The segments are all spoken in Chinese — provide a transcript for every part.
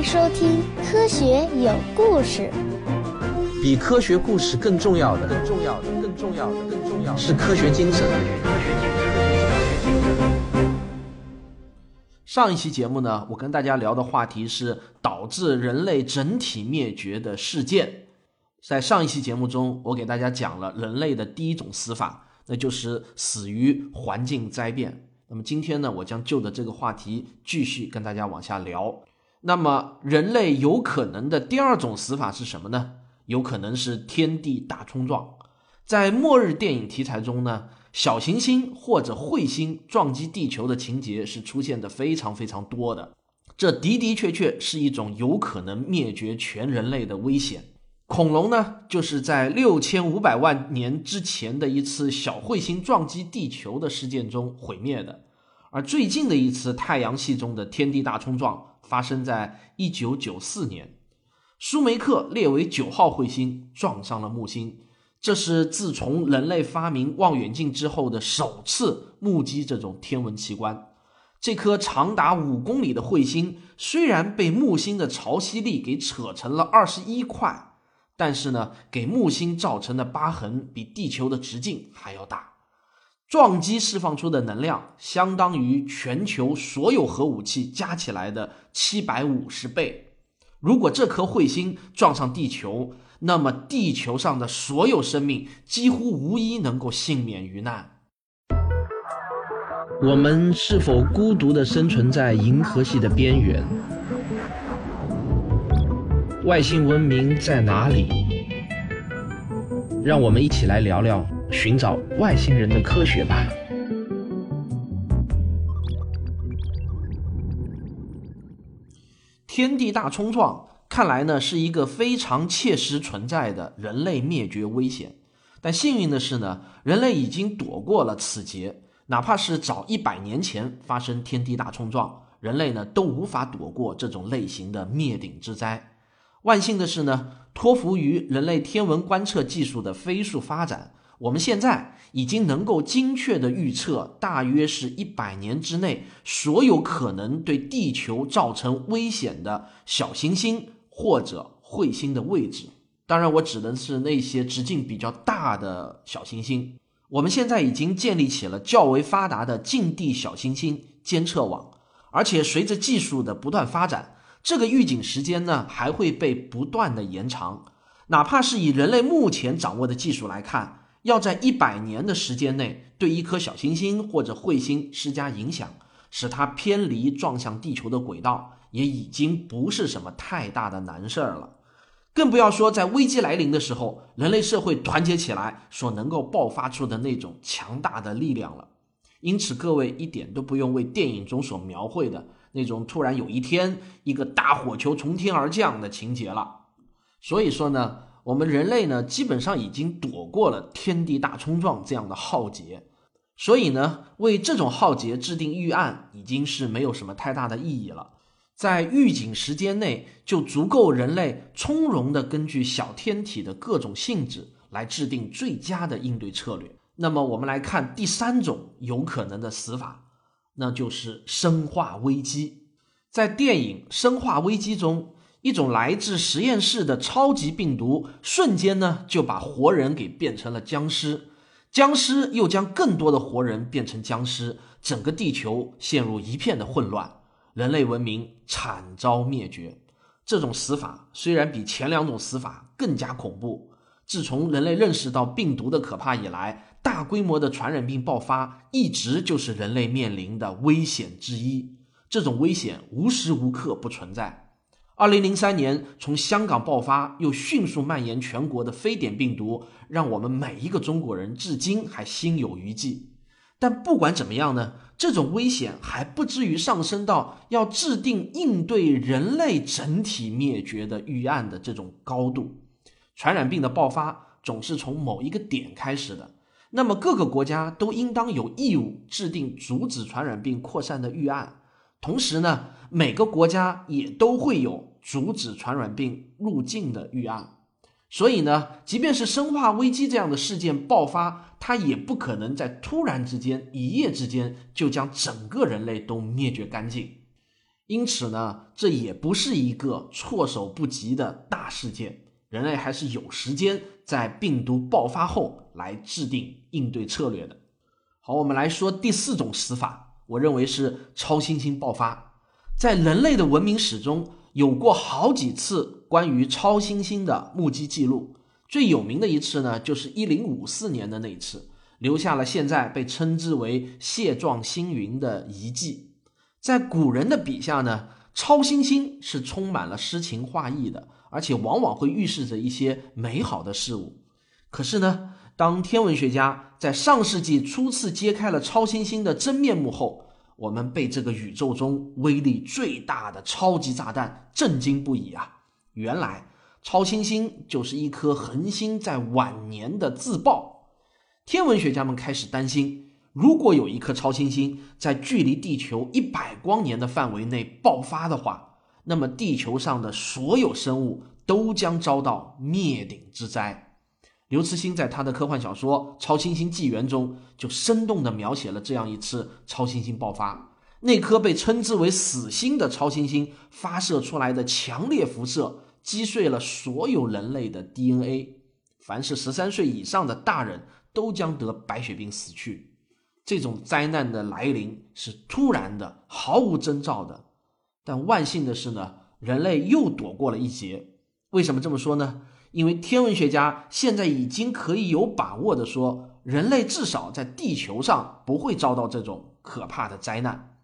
迎收听《科学有故事》。比科学故事更重要的，更重要的，更重要的，更重要的是科学精神。上一期节目呢，我跟大家聊的话题是导致人类整体灭绝的事件。在上一期节目中，我给大家讲了人类的第一种死法，那就是死于环境灾变。那么今天呢，我将就着这个话题继续跟大家往下聊。那么人类有可能的第二种死法是什么呢？有可能是天地大冲撞。在末日电影题材中呢，小行星或者彗星撞击地球的情节是出现的非常非常多的。这的的确确是一种有可能灭绝全人类的危险。恐龙呢，就是在六千五百万年之前的一次小彗星撞击地球的事件中毁灭的。而最近的一次太阳系中的天地大冲撞发生在一九九四年，舒梅克列为九号彗星撞上了木星，这是自从人类发明望远镜之后的首次目击这种天文奇观。这颗长达五公里的彗星虽然被木星的潮汐力给扯成了二十一块。但是呢，给木星造成的疤痕比地球的直径还要大，撞击释放出的能量相当于全球所有核武器加起来的七百五十倍。如果这颗彗星撞上地球，那么地球上的所有生命几乎无一能够幸免于难。我们是否孤独地生存在银河系的边缘？外星文明在哪里？让我们一起来聊聊寻找外星人的科学吧。天地大冲撞看来呢是一个非常切实存在的人类灭绝危险，但幸运的是呢，人类已经躲过了此劫。哪怕是早一百年前发生天地大冲撞，人类呢都无法躲过这种类型的灭顶之灾。万幸的是呢，托付于人类天文观测技术的飞速发展，我们现在已经能够精确的预测，大约是一百年之内，所有可能对地球造成危险的小行星或者彗星的位置。当然，我指的是那些直径比较大的小行星。我们现在已经建立起了较为发达的近地小行星监测网，而且随着技术的不断发展。这个预警时间呢，还会被不断的延长。哪怕是以人类目前掌握的技术来看，要在一百年的时间内对一颗小行星或者彗星施加影响，使它偏离撞向地球的轨道，也已经不是什么太大的难事儿了。更不要说在危机来临的时候，人类社会团结起来所能够爆发出的那种强大的力量了。因此，各位一点都不用为电影中所描绘的。那种突然有一天一个大火球从天而降的情节了，所以说呢，我们人类呢基本上已经躲过了天地大冲撞这样的浩劫，所以呢，为这种浩劫制定预案已经是没有什么太大的意义了，在预警时间内就足够人类从容的根据小天体的各种性质来制定最佳的应对策略。那么我们来看第三种有可能的死法。那就是生化危机，在电影《生化危机》中，一种来自实验室的超级病毒，瞬间呢就把活人给变成了僵尸，僵尸又将更多的活人变成僵尸，整个地球陷入一片的混乱，人类文明惨遭灭绝。这种死法虽然比前两种死法更加恐怖，自从人类认识到病毒的可怕以来。大规模的传染病爆发一直就是人类面临的危险之一，这种危险无时无刻不存在。二零零三年从香港爆发又迅速蔓延全国的非典病毒，让我们每一个中国人至今还心有余悸。但不管怎么样呢，这种危险还不至于上升到要制定应对人类整体灭绝的预案的这种高度。传染病的爆发总是从某一个点开始的。那么各个国家都应当有义务制定阻止传染病扩散的预案，同时呢，每个国家也都会有阻止传染病入境的预案。所以呢，即便是生化危机这样的事件爆发，它也不可能在突然之间、一夜之间就将整个人类都灭绝干净。因此呢，这也不是一个措手不及的大事件。人类还是有时间在病毒爆发后来制定应对策略的。好，我们来说第四种死法，我认为是超新星爆发。在人类的文明史中，有过好几次关于超新星的目击记录。最有名的一次呢，就是一零五四年的那一次，留下了现在被称之为蟹状星云的遗迹。在古人的笔下呢，超新星是充满了诗情画意的。而且往往会预示着一些美好的事物。可是呢，当天文学家在上世纪初次揭开了超新星的真面目后，我们被这个宇宙中威力最大的超级炸弹震惊不已啊！原来，超新星就是一颗恒星在晚年的自爆。天文学家们开始担心，如果有一颗超新星在距离地球一百光年的范围内爆发的话，那么，地球上的所有生物都将遭到灭顶之灾。刘慈欣在他的科幻小说《超新星纪元》中，就生动地描写了这样一次超新星爆发。那颗被称之为“死星”的超新星发射出来的强烈辐射，击碎了所有人类的 DNA。凡是十三岁以上的大人都将得白血病死去。这种灾难的来临是突然的，毫无征兆的。但万幸的是呢，人类又躲过了一劫。为什么这么说呢？因为天文学家现在已经可以有把握的说，人类至少在地球上不会遭到这种可怕的灾难。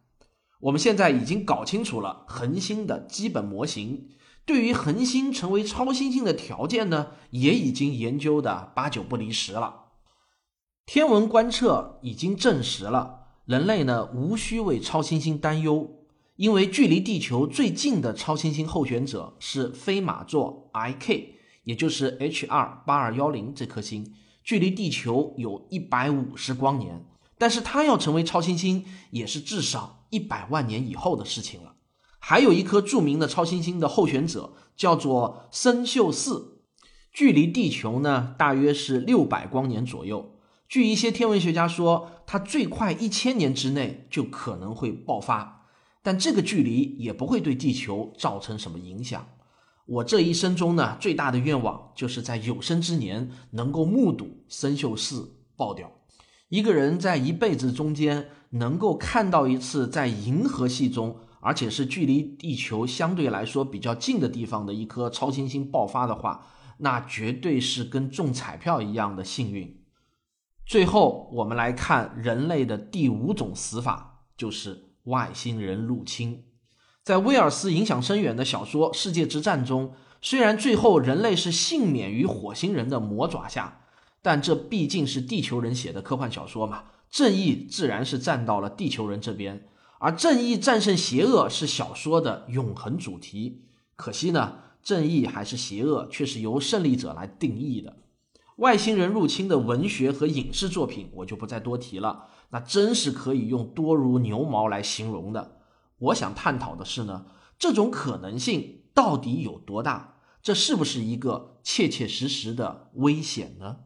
我们现在已经搞清楚了恒星的基本模型，对于恒星成为超新星的条件呢，也已经研究的八九不离十了。天文观测已经证实了，人类呢无需为超新星担忧。因为距离地球最近的超新星候选者是飞马座 IK，也就是 H 二八二幺零这颗星，距离地球有一百五十光年，但是它要成为超新星也是至少一百万年以后的事情了。还有一颗著名的超新星的候选者叫做参宿四，距离地球呢大约是六百光年左右。据一些天文学家说，它最快一千年之内就可能会爆发。但这个距离也不会对地球造成什么影响。我这一生中呢，最大的愿望就是在有生之年能够目睹生锈四爆掉。一个人在一辈子中间能够看到一次在银河系中，而且是距离地球相对来说比较近的地方的一颗超新星爆发的话，那绝对是跟中彩票一样的幸运。最后，我们来看人类的第五种死法，就是。外星人入侵，在威尔斯影响深远的小说《世界之战》中，虽然最后人类是幸免于火星人的魔爪下，但这毕竟是地球人写的科幻小说嘛，正义自然是站到了地球人这边，而正义战胜邪恶是小说的永恒主题。可惜呢，正义还是邪恶，却是由胜利者来定义的。外星人入侵的文学和影视作品，我就不再多提了。那真是可以用多如牛毛来形容的。我想探讨的是呢，这种可能性到底有多大？这是不是一个切切实实的危险呢？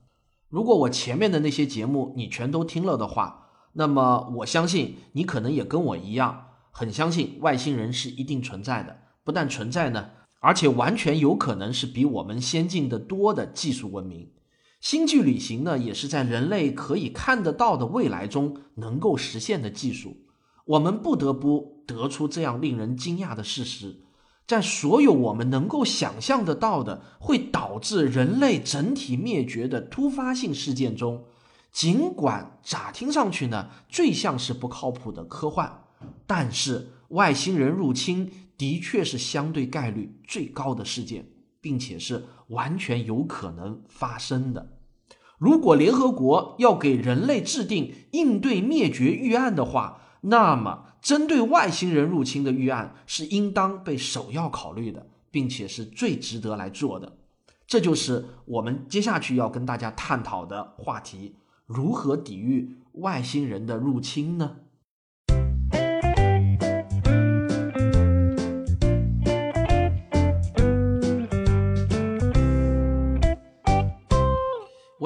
如果我前面的那些节目你全都听了的话，那么我相信你可能也跟我一样，很相信外星人是一定存在的。不但存在呢，而且完全有可能是比我们先进的多的技术文明。星际旅行呢，也是在人类可以看得到的未来中能够实现的技术。我们不得不得出这样令人惊讶的事实：在所有我们能够想象得到的会导致人类整体灭绝的突发性事件中，尽管乍听上去呢最像是不靠谱的科幻，但是外星人入侵的确是相对概率最高的事件。并且是完全有可能发生的。如果联合国要给人类制定应对灭绝预案的话，那么针对外星人入侵的预案是应当被首要考虑的，并且是最值得来做的。这就是我们接下去要跟大家探讨的话题：如何抵御外星人的入侵呢？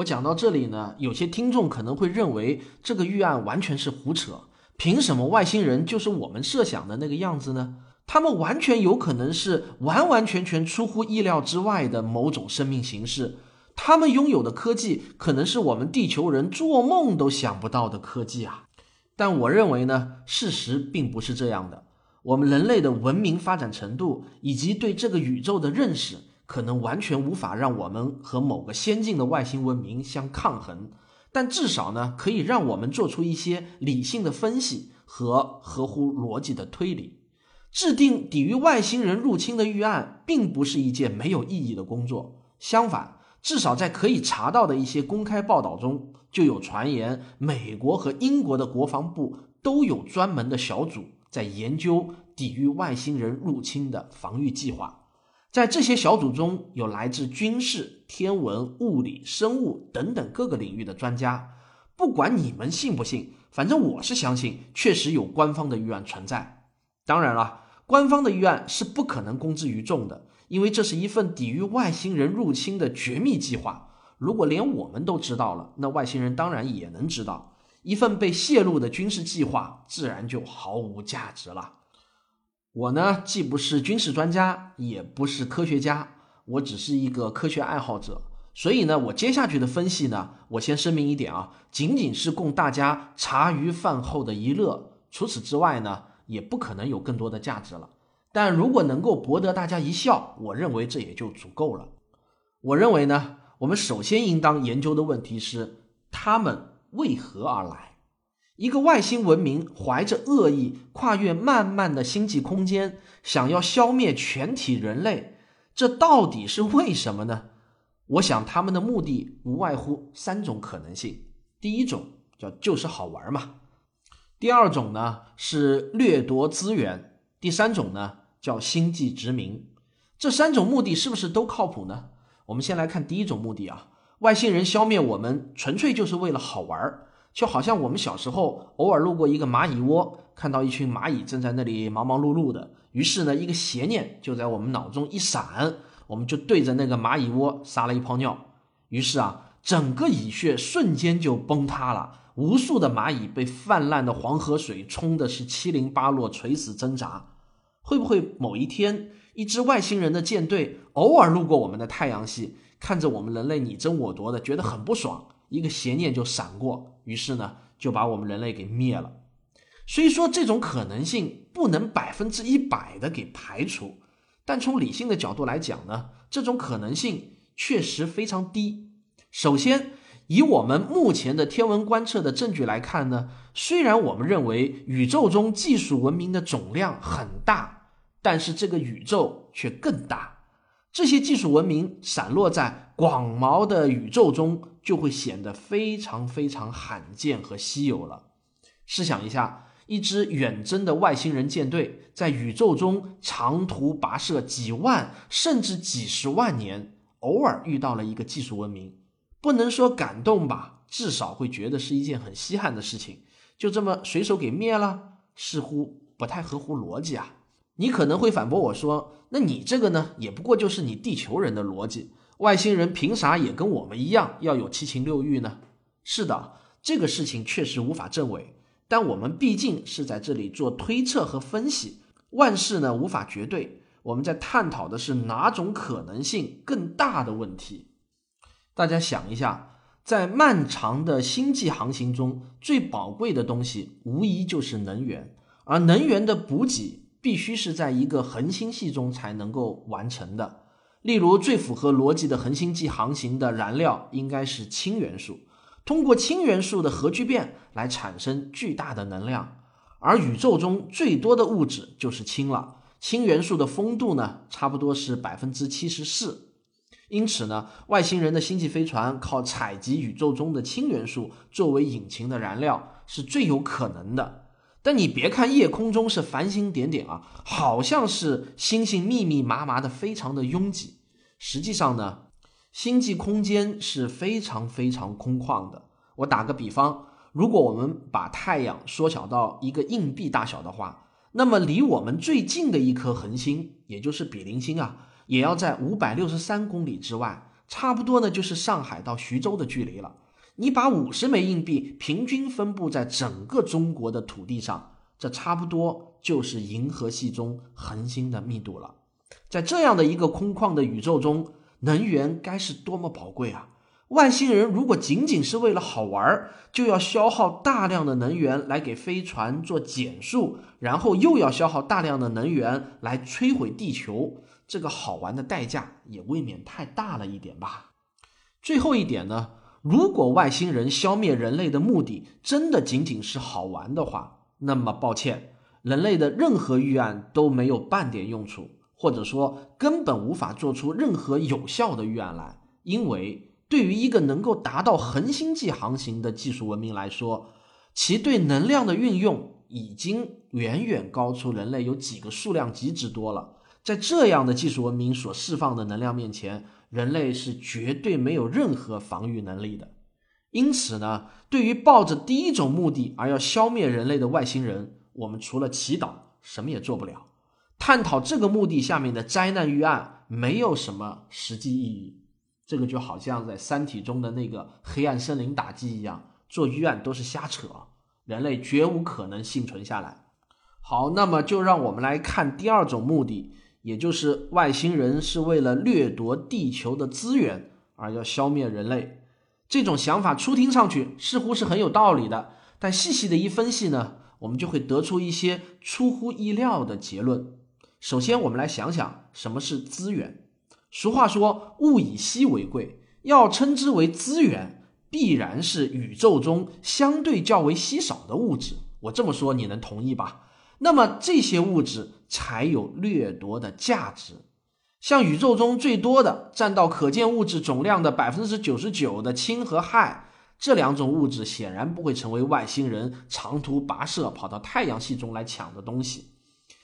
讲到这里呢，有些听众可能会认为这个预案完全是胡扯，凭什么外星人就是我们设想的那个样子呢？他们完全有可能是完完全全出乎意料之外的某种生命形式。他们拥有的科技可能是我们地球人做梦都想不到的科技啊！但我认为呢，事实并不是这样的。我们人类的文明发展程度以及对这个宇宙的认识，可能完全无法让我们和某个先进的外星文明相抗衡。但至少呢，可以让我们做出一些理性的分析和合乎逻辑的推理。制定抵御外星人入侵的预案，并不是一件没有意义的工作。相反，至少在可以查到的一些公开报道中，就有传言，美国和英国的国防部都有专门的小组在研究抵御外星人入侵的防御计划。在这些小组中有来自军事、天文、物理、生物等等各个领域的专家。不管你们信不信，反正我是相信，确实有官方的预案存在。当然了，官方的预案是不可能公之于众的。因为这是一份抵御外星人入侵的绝密计划，如果连我们都知道了，那外星人当然也能知道。一份被泄露的军事计划，自然就毫无价值了。我呢，既不是军事专家，也不是科学家，我只是一个科学爱好者。所以呢，我接下去的分析呢，我先声明一点啊，仅仅是供大家茶余饭后的一乐，除此之外呢，也不可能有更多的价值了。但如果能够博得大家一笑，我认为这也就足够了。我认为呢，我们首先应当研究的问题是，他们为何而来？一个外星文明怀着恶意，跨越漫漫的星际空间，想要消灭全体人类，这到底是为什么呢？我想他们的目的无外乎三种可能性：第一种叫就是好玩嘛；第二种呢是掠夺资源；第三种呢。叫星际殖民，这三种目的是不是都靠谱呢？我们先来看第一种目的啊，外星人消灭我们，纯粹就是为了好玩儿，就好像我们小时候偶尔路过一个蚂蚁窝，看到一群蚂蚁正在那里忙忙碌碌的，于是呢，一个邪念就在我们脑中一闪，我们就对着那个蚂蚁窝撒了一泡尿，于是啊，整个蚁穴瞬间就崩塌了，无数的蚂蚁被泛滥的黄河水冲的是七零八落，垂死挣扎。会不会某一天，一支外星人的舰队偶尔路过我们的太阳系，看着我们人类你争我夺的，觉得很不爽，一个邪念就闪过，于是呢就把我们人类给灭了。虽说这种可能性不能百分之一百的给排除，但从理性的角度来讲呢，这种可能性确实非常低。首先，以我们目前的天文观测的证据来看呢，虽然我们认为宇宙中技术文明的总量很大。但是这个宇宙却更大，这些技术文明散落在广袤的宇宙中，就会显得非常非常罕见和稀有了。试想一下，一支远征的外星人舰队在宇宙中长途跋涉几万甚至几十万年，偶尔遇到了一个技术文明，不能说感动吧，至少会觉得是一件很稀罕的事情，就这么随手给灭了，似乎不太合乎逻辑啊。你可能会反驳我说：“那你这个呢，也不过就是你地球人的逻辑。外星人凭啥也跟我们一样要有七情六欲呢？”是的，这个事情确实无法证伪。但我们毕竟是在这里做推测和分析，万事呢无法绝对。我们在探讨的是哪种可能性更大的问题。大家想一下，在漫长的星际航行中，最宝贵的东西无疑就是能源，而能源的补给。必须是在一个恒星系中才能够完成的。例如，最符合逻辑的恒星际航行的燃料应该是氢元素，通过氢元素的核聚变来产生巨大的能量。而宇宙中最多的物质就是氢了，氢元素的丰度呢，差不多是百分之七十四。因此呢，外星人的星际飞船靠采集宇宙中的氢元素作为引擎的燃料是最有可能的。但你别看夜空中是繁星点点啊，好像是星星密密麻麻的，非常的拥挤。实际上呢，星际空间是非常非常空旷的。我打个比方，如果我们把太阳缩小到一个硬币大小的话，那么离我们最近的一颗恒星，也就是比邻星啊，也要在五百六十三公里之外，差不多呢就是上海到徐州的距离了。你把五十枚硬币平均分布在整个中国的土地上，这差不多就是银河系中恒星的密度了。在这样的一个空旷的宇宙中，能源该是多么宝贵啊！外星人如果仅仅是为了好玩，就要消耗大量的能源来给飞船做减速，然后又要消耗大量的能源来摧毁地球，这个好玩的代价也未免太大了一点吧。最后一点呢，如果外星人消灭人类的目的真的仅仅是好玩的话，那么抱歉，人类的任何预案都没有半点用处，或者说根本无法做出任何有效的预案来，因为。对于一个能够达到恒星际航行的技术文明来说，其对能量的运用已经远远高出人类有几个数量级之多了。在这样的技术文明所释放的能量面前，人类是绝对没有任何防御能力的。因此呢，对于抱着第一种目的而要消灭人类的外星人，我们除了祈祷什么也做不了。探讨这个目的下面的灾难预案，没有什么实际意义。这个就好像在《三体》中的那个黑暗森林打击一样，做预案都是瞎扯，人类绝无可能幸存下来。好，那么就让我们来看第二种目的，也就是外星人是为了掠夺地球的资源而要消灭人类。这种想法初听上去似乎是很有道理的，但细细的一分析呢，我们就会得出一些出乎意料的结论。首先，我们来想想什么是资源。俗话说“物以稀为贵”，要称之为资源，必然是宇宙中相对较为稀少的物质。我这么说，你能同意吧？那么这些物质才有掠夺的价值。像宇宙中最多的、占到可见物质总量的百分之九十九的氢和氦，这两种物质显然不会成为外星人长途跋涉跑到太阳系中来抢的东西。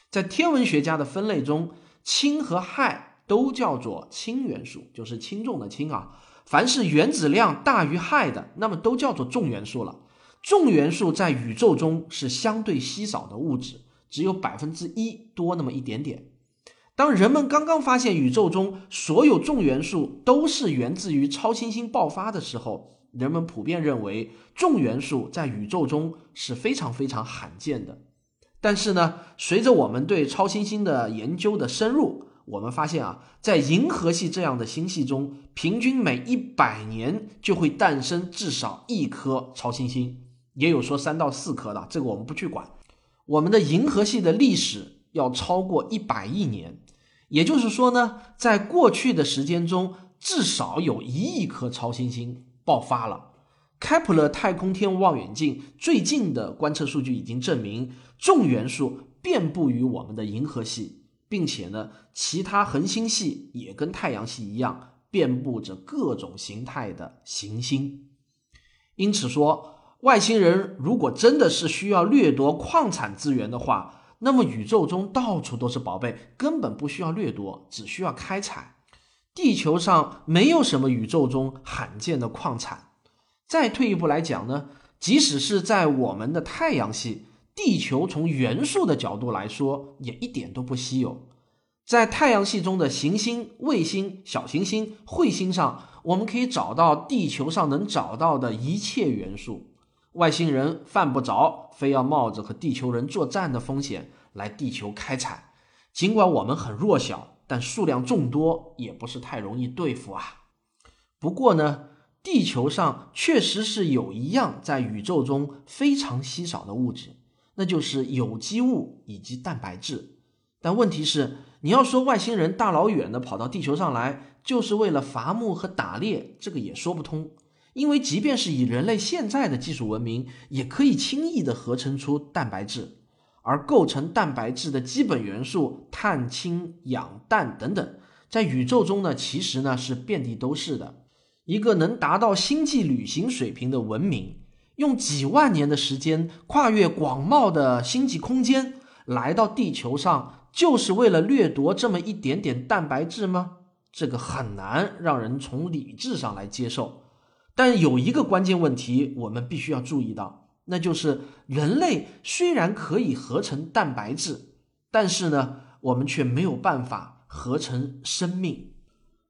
在天文学家的分类中，氢和氦。都叫做氢元素，就是轻重的轻啊。凡是原子量大于氦的，那么都叫做重元素了。重元素在宇宙中是相对稀少的物质，只有百分之一多那么一点点。当人们刚刚发现宇宙中所有重元素都是源自于超新星爆发的时候，人们普遍认为重元素在宇宙中是非常非常罕见的。但是呢，随着我们对超新星的研究的深入，我们发现啊，在银河系这样的星系中，平均每一百年就会诞生至少一颗超新星，也有说三到四颗的，这个我们不去管。我们的银河系的历史要超过一百亿年，也就是说呢，在过去的时间中，至少有一亿颗超新星爆发了。开普勒太空天文望远镜最近的观测数据已经证明，重元素遍布于我们的银河系。并且呢，其他恒星系也跟太阳系一样，遍布着各种形态的行星。因此说，外星人如果真的是需要掠夺矿产资源的话，那么宇宙中到处都是宝贝，根本不需要掠夺，只需要开采。地球上没有什么宇宙中罕见的矿产。再退一步来讲呢，即使是在我们的太阳系。地球从元素的角度来说，也一点都不稀有。在太阳系中的行星、卫星、小行星、彗星上，我们可以找到地球上能找到的一切元素。外星人犯不着非要冒着和地球人作战的风险来地球开采。尽管我们很弱小，但数量众多，也不是太容易对付啊。不过呢，地球上确实是有一样在宇宙中非常稀少的物质。那就是有机物以及蛋白质，但问题是，你要说外星人大老远的跑到地球上来，就是为了伐木和打猎，这个也说不通。因为即便是以人类现在的技术文明，也可以轻易的合成出蛋白质，而构成蛋白质的基本元素碳、氢、氧、氮等等，在宇宙中呢，其实呢是遍地都是的。一个能达到星际旅行水平的文明。用几万年的时间跨越广袤的星际空间来到地球上，就是为了掠夺这么一点点蛋白质吗？这个很难让人从理智上来接受。但有一个关键问题，我们必须要注意到，那就是人类虽然可以合成蛋白质，但是呢，我们却没有办法合成生命。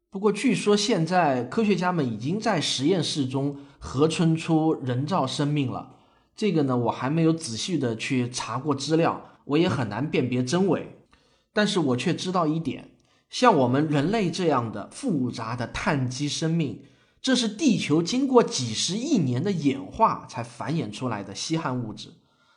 不过，据说现在科学家们已经在实验室中合成出人造生命了。这个呢，我还没有仔细的去查过资料，我也很难辨别真伪。但是我却知道一点，像我们人类这样的复杂的碳基生命，这是地球经过几十亿年的演化才繁衍出来的稀罕物质。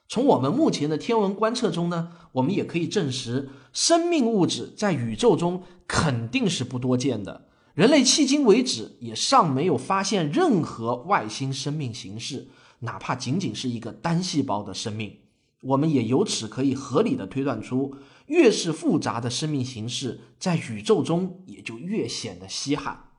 从我们目前的天文观测中呢，我们也可以证实，生命物质在宇宙中肯定是不多见的。人类迄今为止也尚没有发现任何外星生命形式，哪怕仅仅是一个单细胞的生命。我们也由此可以合理的推断出，越是复杂的生命形式，在宇宙中也就越显得稀罕。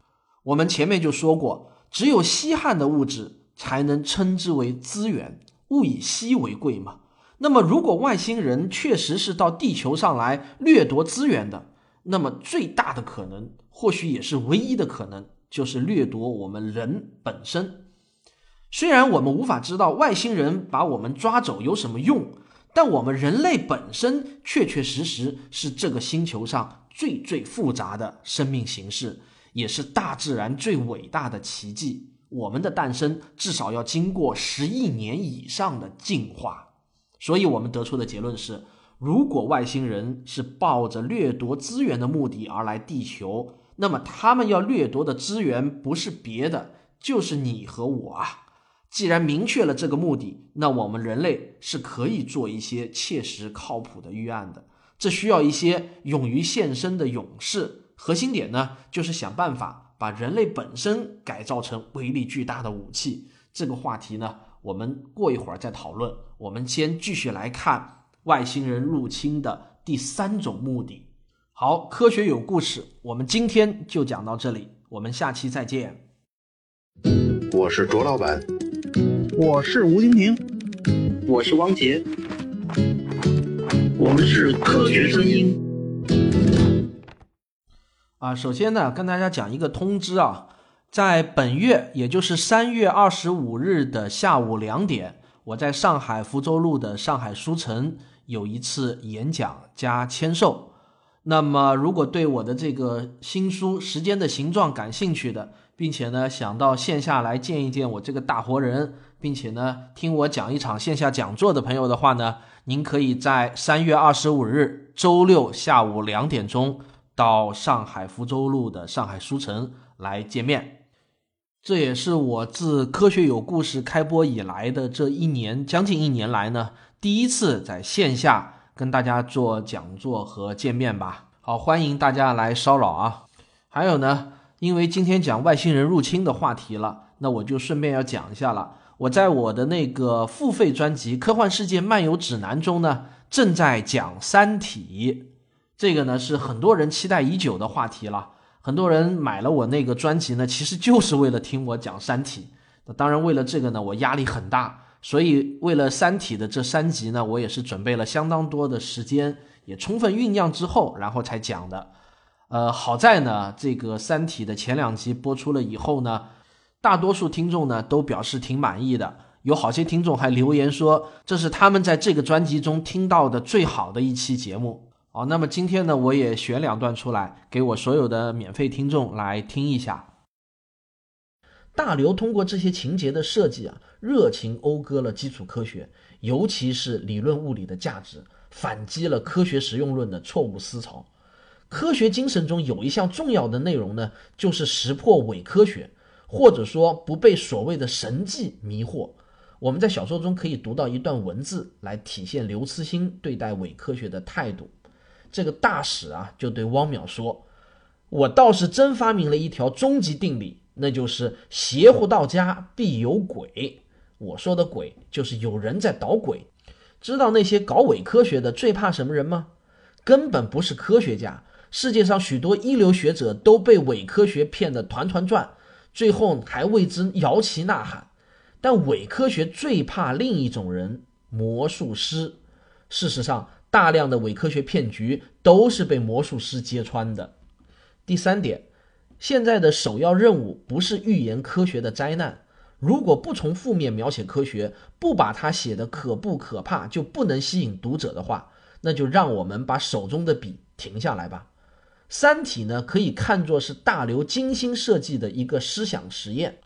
我们前面就说过，只有稀罕的物质才能称之为资源。物以稀为贵嘛。那么，如果外星人确实是到地球上来掠夺资源的，那么最大的可能，或许也是唯一的可能，就是掠夺我们人本身。虽然我们无法知道外星人把我们抓走有什么用，但我们人类本身确确实实是这个星球上最最复杂的生命形式，也是大自然最伟大的奇迹。我们的诞生至少要经过十亿年以上的进化，所以我们得出的结论是：如果外星人是抱着掠夺资源的目的而来地球，那么他们要掠夺的资源不是别的，就是你和我啊！既然明确了这个目的，那我们人类是可以做一些切实靠谱的预案的。这需要一些勇于献身的勇士。核心点呢，就是想办法。把人类本身改造成威力巨大的武器，这个话题呢，我们过一会儿再讨论。我们先继续来看外星人入侵的第三种目的。好，科学有故事，我们今天就讲到这里，我们下期再见。我是卓老板，我是吴婷婷，我是汪杰，我们是科学声音。啊，首先呢，跟大家讲一个通知啊，在本月，也就是三月二十五日的下午两点，我在上海福州路的上海书城有一次演讲加签售。那么，如果对我的这个新书《时间的形状》感兴趣的，并且呢想到线下来见一见我这个大活人，并且呢听我讲一场线下讲座的朋友的话呢，您可以在三月二十五日周六下午两点钟。到上海福州路的上海书城来见面，这也是我自《科学有故事》开播以来的这一年将近一年来呢，第一次在线下跟大家做讲座和见面吧。好，欢迎大家来骚扰啊！还有呢，因为今天讲外星人入侵的话题了，那我就顺便要讲一下了。我在我的那个付费专辑《科幻世界漫游指南》中呢，正在讲《三体》。这个呢是很多人期待已久的话题了，很多人买了我那个专辑呢，其实就是为了听我讲《三体》。那当然，为了这个呢，我压力很大，所以为了《三体》的这三集呢，我也是准备了相当多的时间，也充分酝酿之后，然后才讲的。呃，好在呢，这个《三体》的前两集播出了以后呢，大多数听众呢都表示挺满意的，有好些听众还留言说，这是他们在这个专辑中听到的最好的一期节目。好，那么今天呢，我也选两段出来，给我所有的免费听众来听一下。大刘通过这些情节的设计啊，热情讴歌了基础科学，尤其是理论物理的价值，反击了科学实用论的错误思潮。科学精神中有一项重要的内容呢，就是识破伪科学，或者说不被所谓的神迹迷惑。我们在小说中可以读到一段文字，来体现刘慈欣对待伪科学的态度。这个大使啊，就对汪淼说：“我倒是真发明了一条终极定理，那就是邪乎到家必有鬼。我说的鬼，就是有人在捣鬼。知道那些搞伪科学的最怕什么人吗？根本不是科学家。世界上许多一流学者都被伪科学骗得团团转，最后还为之摇旗呐喊。但伪科学最怕另一种人——魔术师。事实上。”大量的伪科学骗局都是被魔术师揭穿的。第三点，现在的首要任务不是预言科学的灾难。如果不从负面描写科学，不把它写得可不可怕，就不能吸引读者的话，那就让我们把手中的笔停下来吧。《三体》呢，可以看作是大刘精心设计的一个思想实验。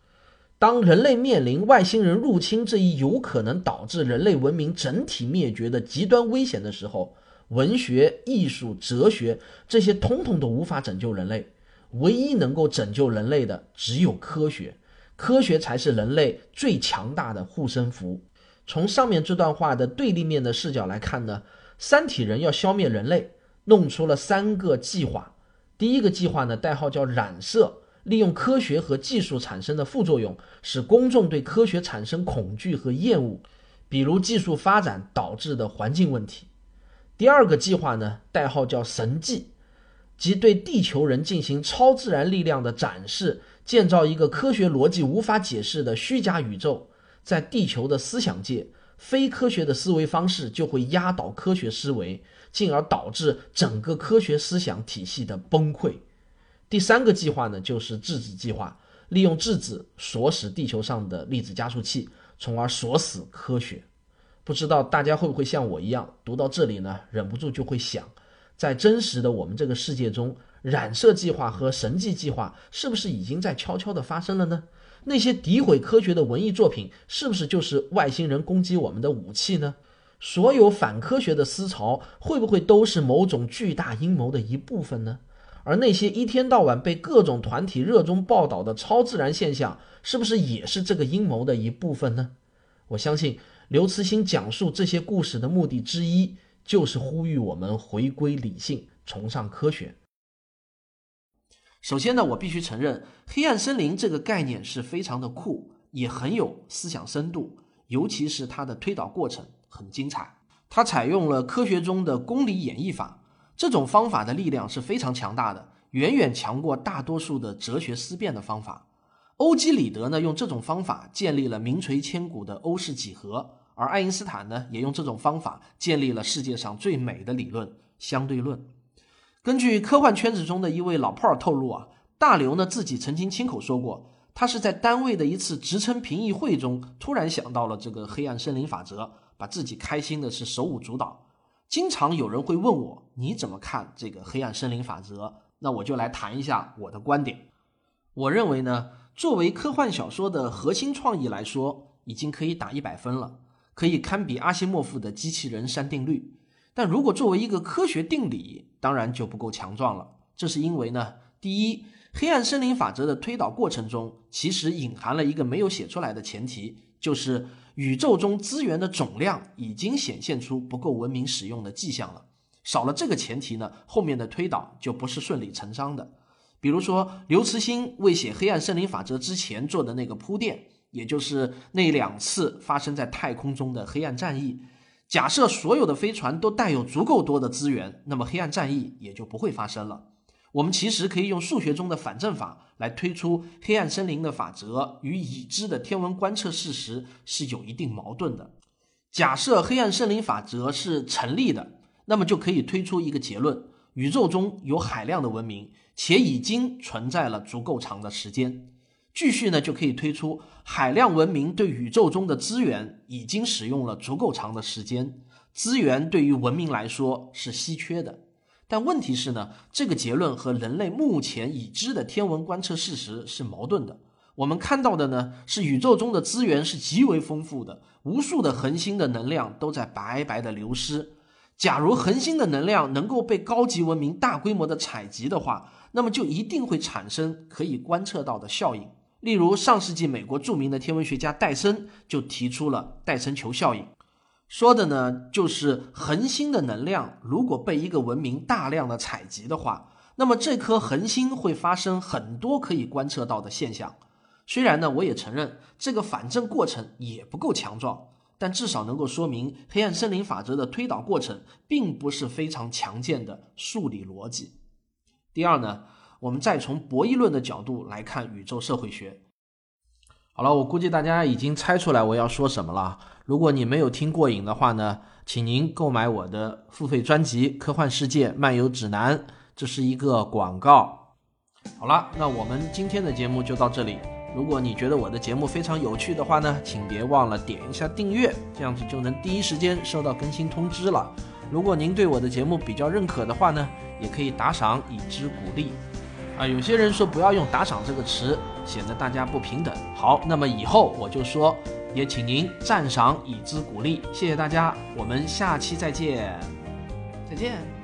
当人类面临外星人入侵这一有可能导致人类文明整体灭绝的极端危险的时候，文学、艺术、哲学这些通通都无法拯救人类。唯一能够拯救人类的只有科学，科学才是人类最强大的护身符。从上面这段话的对立面的视角来看呢，三体人要消灭人类，弄出了三个计划。第一个计划呢，代号叫染色。利用科学和技术产生的副作用，使公众对科学产生恐惧和厌恶，比如技术发展导致的环境问题。第二个计划呢，代号叫神迹，即对地球人进行超自然力量的展示，建造一个科学逻辑无法解释的虚假宇宙。在地球的思想界，非科学的思维方式就会压倒科学思维，进而导致整个科学思想体系的崩溃。第三个计划呢，就是质子计划，利用质子锁死地球上的粒子加速器，从而锁死科学。不知道大家会不会像我一样，读到这里呢，忍不住就会想，在真实的我们这个世界中，染色计划和神迹计划是不是已经在悄悄地发生了呢？那些诋毁科学的文艺作品，是不是就是外星人攻击我们的武器呢？所有反科学的思潮，会不会都是某种巨大阴谋的一部分呢？而那些一天到晚被各种团体热衷报道的超自然现象，是不是也是这个阴谋的一部分呢？我相信刘慈欣讲述这些故事的目的之一，就是呼吁我们回归理性，崇尚科学。首先呢，我必须承认，黑暗森林这个概念是非常的酷，也很有思想深度，尤其是它的推导过程很精彩。它采用了科学中的公理演绎法。这种方法的力量是非常强大的，远远强过大多数的哲学思辨的方法。欧几里得呢，用这种方法建立了名垂千古的欧式几何，而爱因斯坦呢，也用这种方法建立了世界上最美的理论——相对论。根据科幻圈子中的一位老炮儿透露啊，大刘呢自己曾经亲口说过，他是在单位的一次职称评议会中突然想到了这个黑暗森林法则，把自己开心的是手舞足蹈。经常有人会问我你怎么看这个黑暗森林法则？那我就来谈一下我的观点。我认为呢，作为科幻小说的核心创意来说，已经可以打一百分了，可以堪比阿西莫夫的机器人三定律。但如果作为一个科学定理，当然就不够强壮了。这是因为呢，第一，黑暗森林法则的推导过程中，其实隐含了一个没有写出来的前提，就是。宇宙中资源的总量已经显现出不够文明使用的迹象了。少了这个前提呢，后面的推导就不是顺理成章的。比如说，刘慈欣为写《黑暗森林法则》之前做的那个铺垫，也就是那两次发生在太空中的黑暗战役。假设所有的飞船都带有足够多的资源，那么黑暗战役也就不会发生了。我们其实可以用数学中的反证法来推出黑暗森林的法则与已知的天文观测事实是有一定矛盾的。假设黑暗森林法则是成立的，那么就可以推出一个结论：宇宙中有海量的文明，且已经存在了足够长的时间。继续呢，就可以推出海量文明对宇宙中的资源已经使用了足够长的时间，资源对于文明来说是稀缺的。但问题是呢，这个结论和人类目前已知的天文观测事实是矛盾的。我们看到的呢，是宇宙中的资源是极为丰富的，无数的恒星的能量都在白白的流失。假如恒星的能量能够被高级文明大规模的采集的话，那么就一定会产生可以观测到的效应。例如，上世纪美国著名的天文学家戴森就提出了戴森球效应。说的呢，就是恒星的能量如果被一个文明大量的采集的话，那么这颗恒星会发生很多可以观测到的现象。虽然呢，我也承认这个反证过程也不够强壮，但至少能够说明黑暗森林法则的推导过程并不是非常强健的数理逻辑。第二呢，我们再从博弈论的角度来看宇宙社会学。好了，我估计大家已经猜出来我要说什么了。如果你没有听过瘾的话呢，请您购买我的付费专辑《科幻世界漫游指南》，这是一个广告。好了，那我们今天的节目就到这里。如果你觉得我的节目非常有趣的话呢，请别忘了点一下订阅，这样子就能第一时间收到更新通知了。如果您对我的节目比较认可的话呢，也可以打赏以资鼓励。啊，有些人说不要用打赏这个词，显得大家不平等。好，那么以后我就说，也请您赞赏以资鼓励，谢谢大家，我们下期再见，再见。